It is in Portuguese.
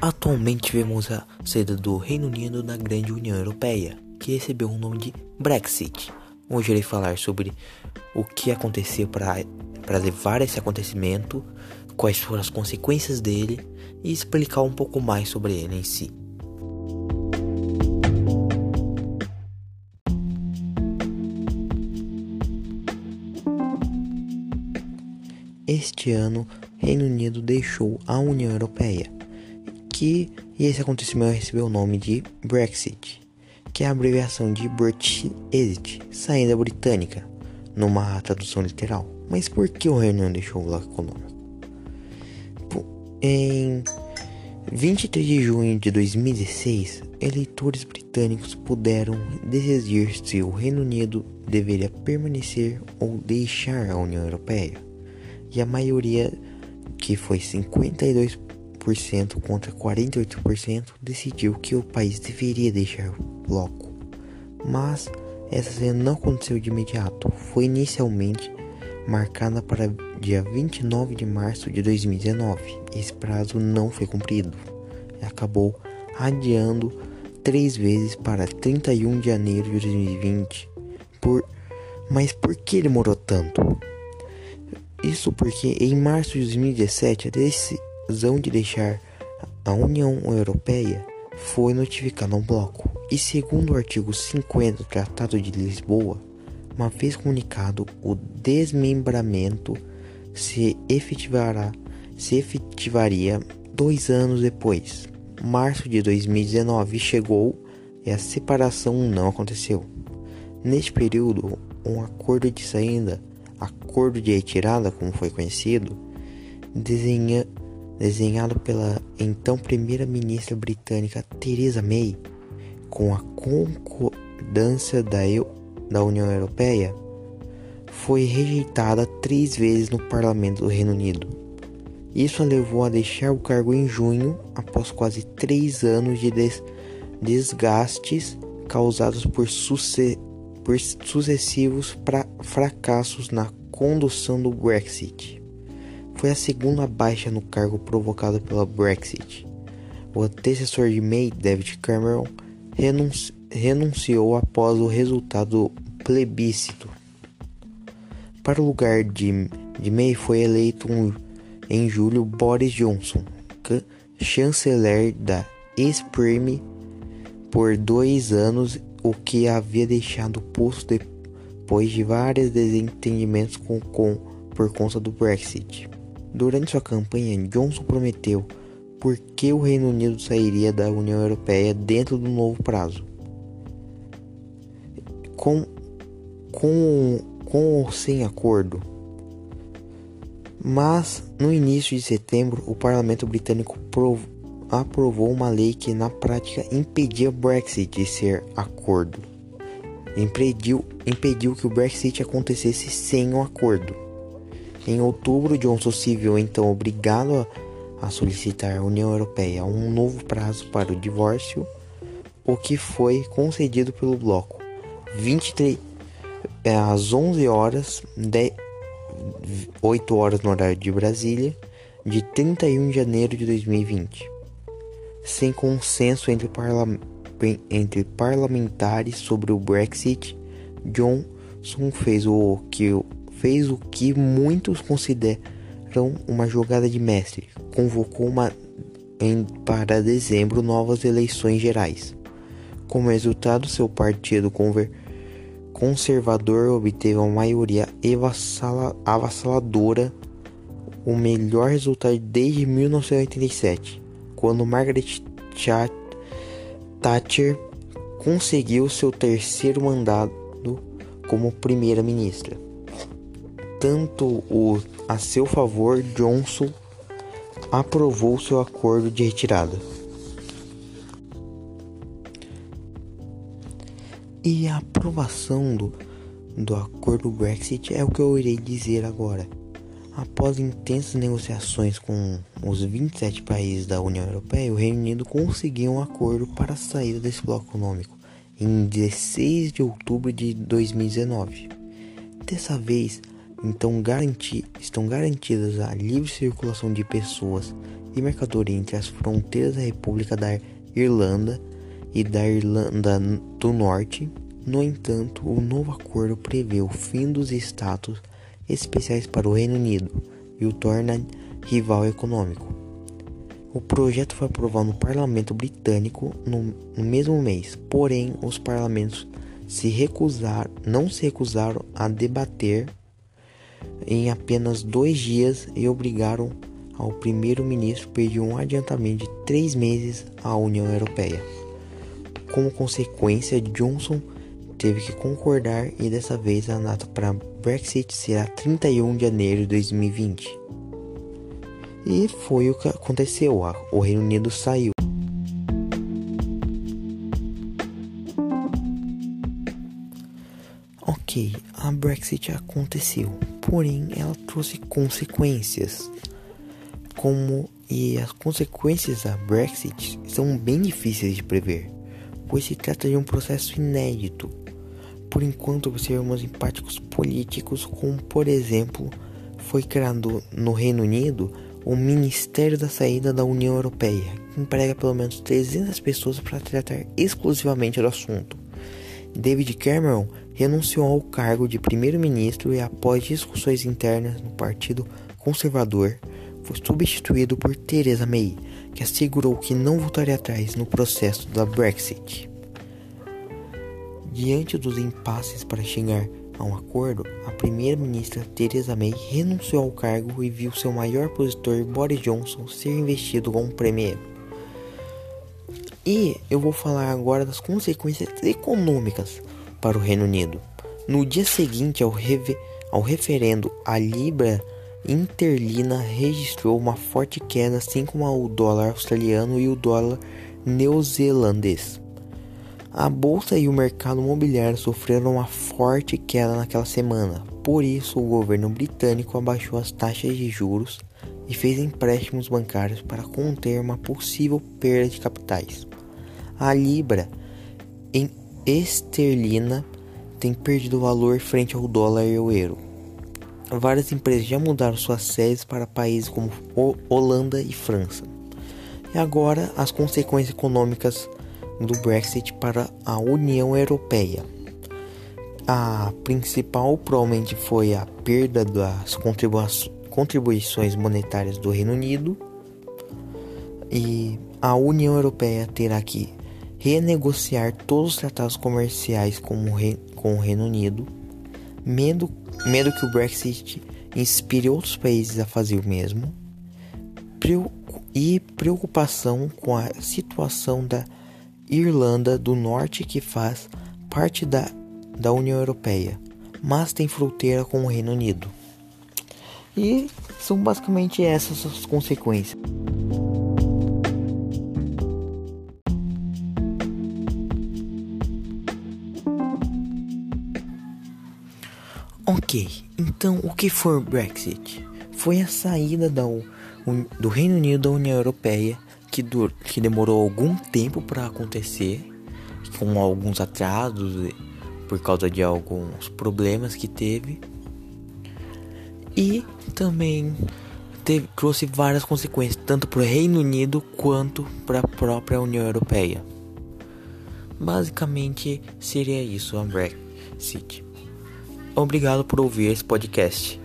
Atualmente vemos a saída do Reino Unido da grande União Europeia, que recebeu o nome de Brexit. Hoje irei falar sobre o que aconteceu para levar esse acontecimento, quais foram as consequências dele e explicar um pouco mais sobre ele em si. Este ano, Reino Unido deixou a União Europeia que esse acontecimento recebeu o nome de Brexit, que é a abreviação de British Exit, saída britânica, numa tradução literal. Mas por que o Reino Unido deixou o bloco econômico? Em 23 de junho de 2016, eleitores britânicos puderam decidir se o Reino Unido deveria permanecer ou deixar a União Europeia. E a maioria, que foi 52 contra 48% decidiu que o país deveria deixar o bloco. Mas essa cena não aconteceu de imediato. Foi inicialmente marcada para dia 29 de março de 2019. Esse prazo não foi cumprido e acabou adiando três vezes para 31 de janeiro de 2020. Por... Mas por que demorou tanto? Isso porque em março de 2017 a decisão de deixar a União Europeia foi notificada ao bloco, e segundo o artigo 50 do Tratado de Lisboa, uma vez comunicado o desmembramento se efetivará se efetivaria dois anos depois. Março de 2019 chegou e a separação não aconteceu. Neste período, um acordo de saída, acordo de retirada, como foi conhecido, desenha, desenhado pela então primeira-ministra britânica Theresa May, com a concordância da, EU, da União Europeia, foi rejeitada três vezes no parlamento do Reino Unido. Isso a levou a deixar o cargo em junho, após quase três anos de des desgastes causados por, suce por sucessivos fracassos na condução do Brexit foi a segunda baixa no cargo provocada pela Brexit. O antecessor de May, David Cameron, renunci renunciou após o resultado do plebiscito. Para o lugar de, de May foi eleito um, em julho Boris Johnson, chanceler da ex-Prime por dois anos, o que havia deixado o posto depois de vários desentendimentos com, com, por conta do Brexit. Durante sua campanha, Johnson prometeu por que o Reino Unido sairia da União Europeia dentro do novo prazo. Com, com, com ou sem acordo. Mas, no início de setembro, o parlamento britânico aprovou uma lei que, na prática, impedia o Brexit de ser acordo. Impediu, impediu que o Brexit acontecesse sem um acordo. Em outubro, Johnson se viu então obrigado a, a solicitar à União Europeia um novo prazo para o divórcio, o que foi concedido pelo bloco. 23 é, às 11 horas, 10, 8 horas no horário de Brasília, de 31 de janeiro de 2020. Sem consenso entre, parla entre parlamentares sobre o Brexit, Johnson fez o que fez o que muitos consideram uma jogada de mestre. Convocou uma, em, para dezembro novas eleições gerais. Como resultado, seu partido conservador obteve uma maioria avassaladora, o melhor resultado desde 1987, quando Margaret Thatcher conseguiu seu terceiro mandato como primeira-ministra tanto o, a seu favor, Johnson aprovou seu acordo de retirada. E a aprovação do, do acordo Brexit é o que eu irei dizer agora. Após intensas negociações com os 27 países da União Europeia, o Reino Unido conseguiu um acordo para a saída desse bloco econômico em 16 de outubro de 2019. Dessa vez, então garanti estão garantidas a livre circulação de pessoas e mercadoria entre as fronteiras da República da Irlanda e da Irlanda do Norte. No entanto, o novo acordo prevê o fim dos status especiais para o Reino Unido e o torna rival econômico. O projeto foi aprovado no parlamento britânico no, mesmo mês, porém os parlamentos se recusaram, não se recusaram a debater em apenas dois dias e obrigaram ao primeiro-ministro a pedir um adiantamento de três meses à União Europeia. Como consequência, Johnson teve que concordar e dessa vez a data para Brexit será 31 de janeiro de 2020. E foi o que aconteceu, o Reino Unido saiu. Ok, a Brexit aconteceu, porém ela trouxe consequências. Como e as consequências da Brexit são bem difíceis de prever, pois se trata de um processo inédito. Por enquanto observamos impactos políticos, como por exemplo, foi criado no Reino Unido o Ministério da Saída da União Europeia, que emprega pelo menos 300 pessoas para tratar exclusivamente do assunto. David Cameron renunciou ao cargo de primeiro-ministro e, após discussões internas no Partido Conservador, foi substituído por Theresa May, que assegurou que não voltaria atrás no processo da Brexit. Diante dos impasses para chegar a um acordo, a primeira-ministra Theresa May renunciou ao cargo e viu seu maior opositor Boris Johnson ser investido como premier. E eu vou falar agora das consequências econômicas para o Reino Unido. No dia seguinte ao, ao referendo, a libra interlina registrou uma forte queda, assim como o dólar australiano e o dólar neozelandês. A bolsa e o mercado imobiliário sofreram uma forte queda naquela semana. Por isso, o governo britânico abaixou as taxas de juros e fez empréstimos bancários para conter uma possível perda de capitais. A libra em esterlina tem perdido valor frente ao dólar e ao euro. Várias empresas já mudaram suas sedes para países como Holanda e França. E agora as consequências econômicas do Brexit para a União Europeia. A principal provavelmente foi a perda das contribuições monetárias do Reino Unido e a União Europeia terá que renegociar todos os tratados comerciais com o, Re com o Reino Unido, medo, medo que o Brexit inspire outros países a fazer o mesmo, e preocupação com a situação da Irlanda do Norte, que faz parte da, da União Europeia, mas tem fronteira com o Reino Unido. E são basicamente essas as consequências. Então o que foi o Brexit? Foi a saída da, do Reino Unido da União Europeia que, que demorou algum tempo para acontecer, com alguns atrasos por causa de alguns problemas que teve, e também teve, trouxe várias consequências, tanto para o Reino Unido quanto para a própria União Europeia. Basicamente seria isso a Brexit. Obrigado por ouvir esse podcast.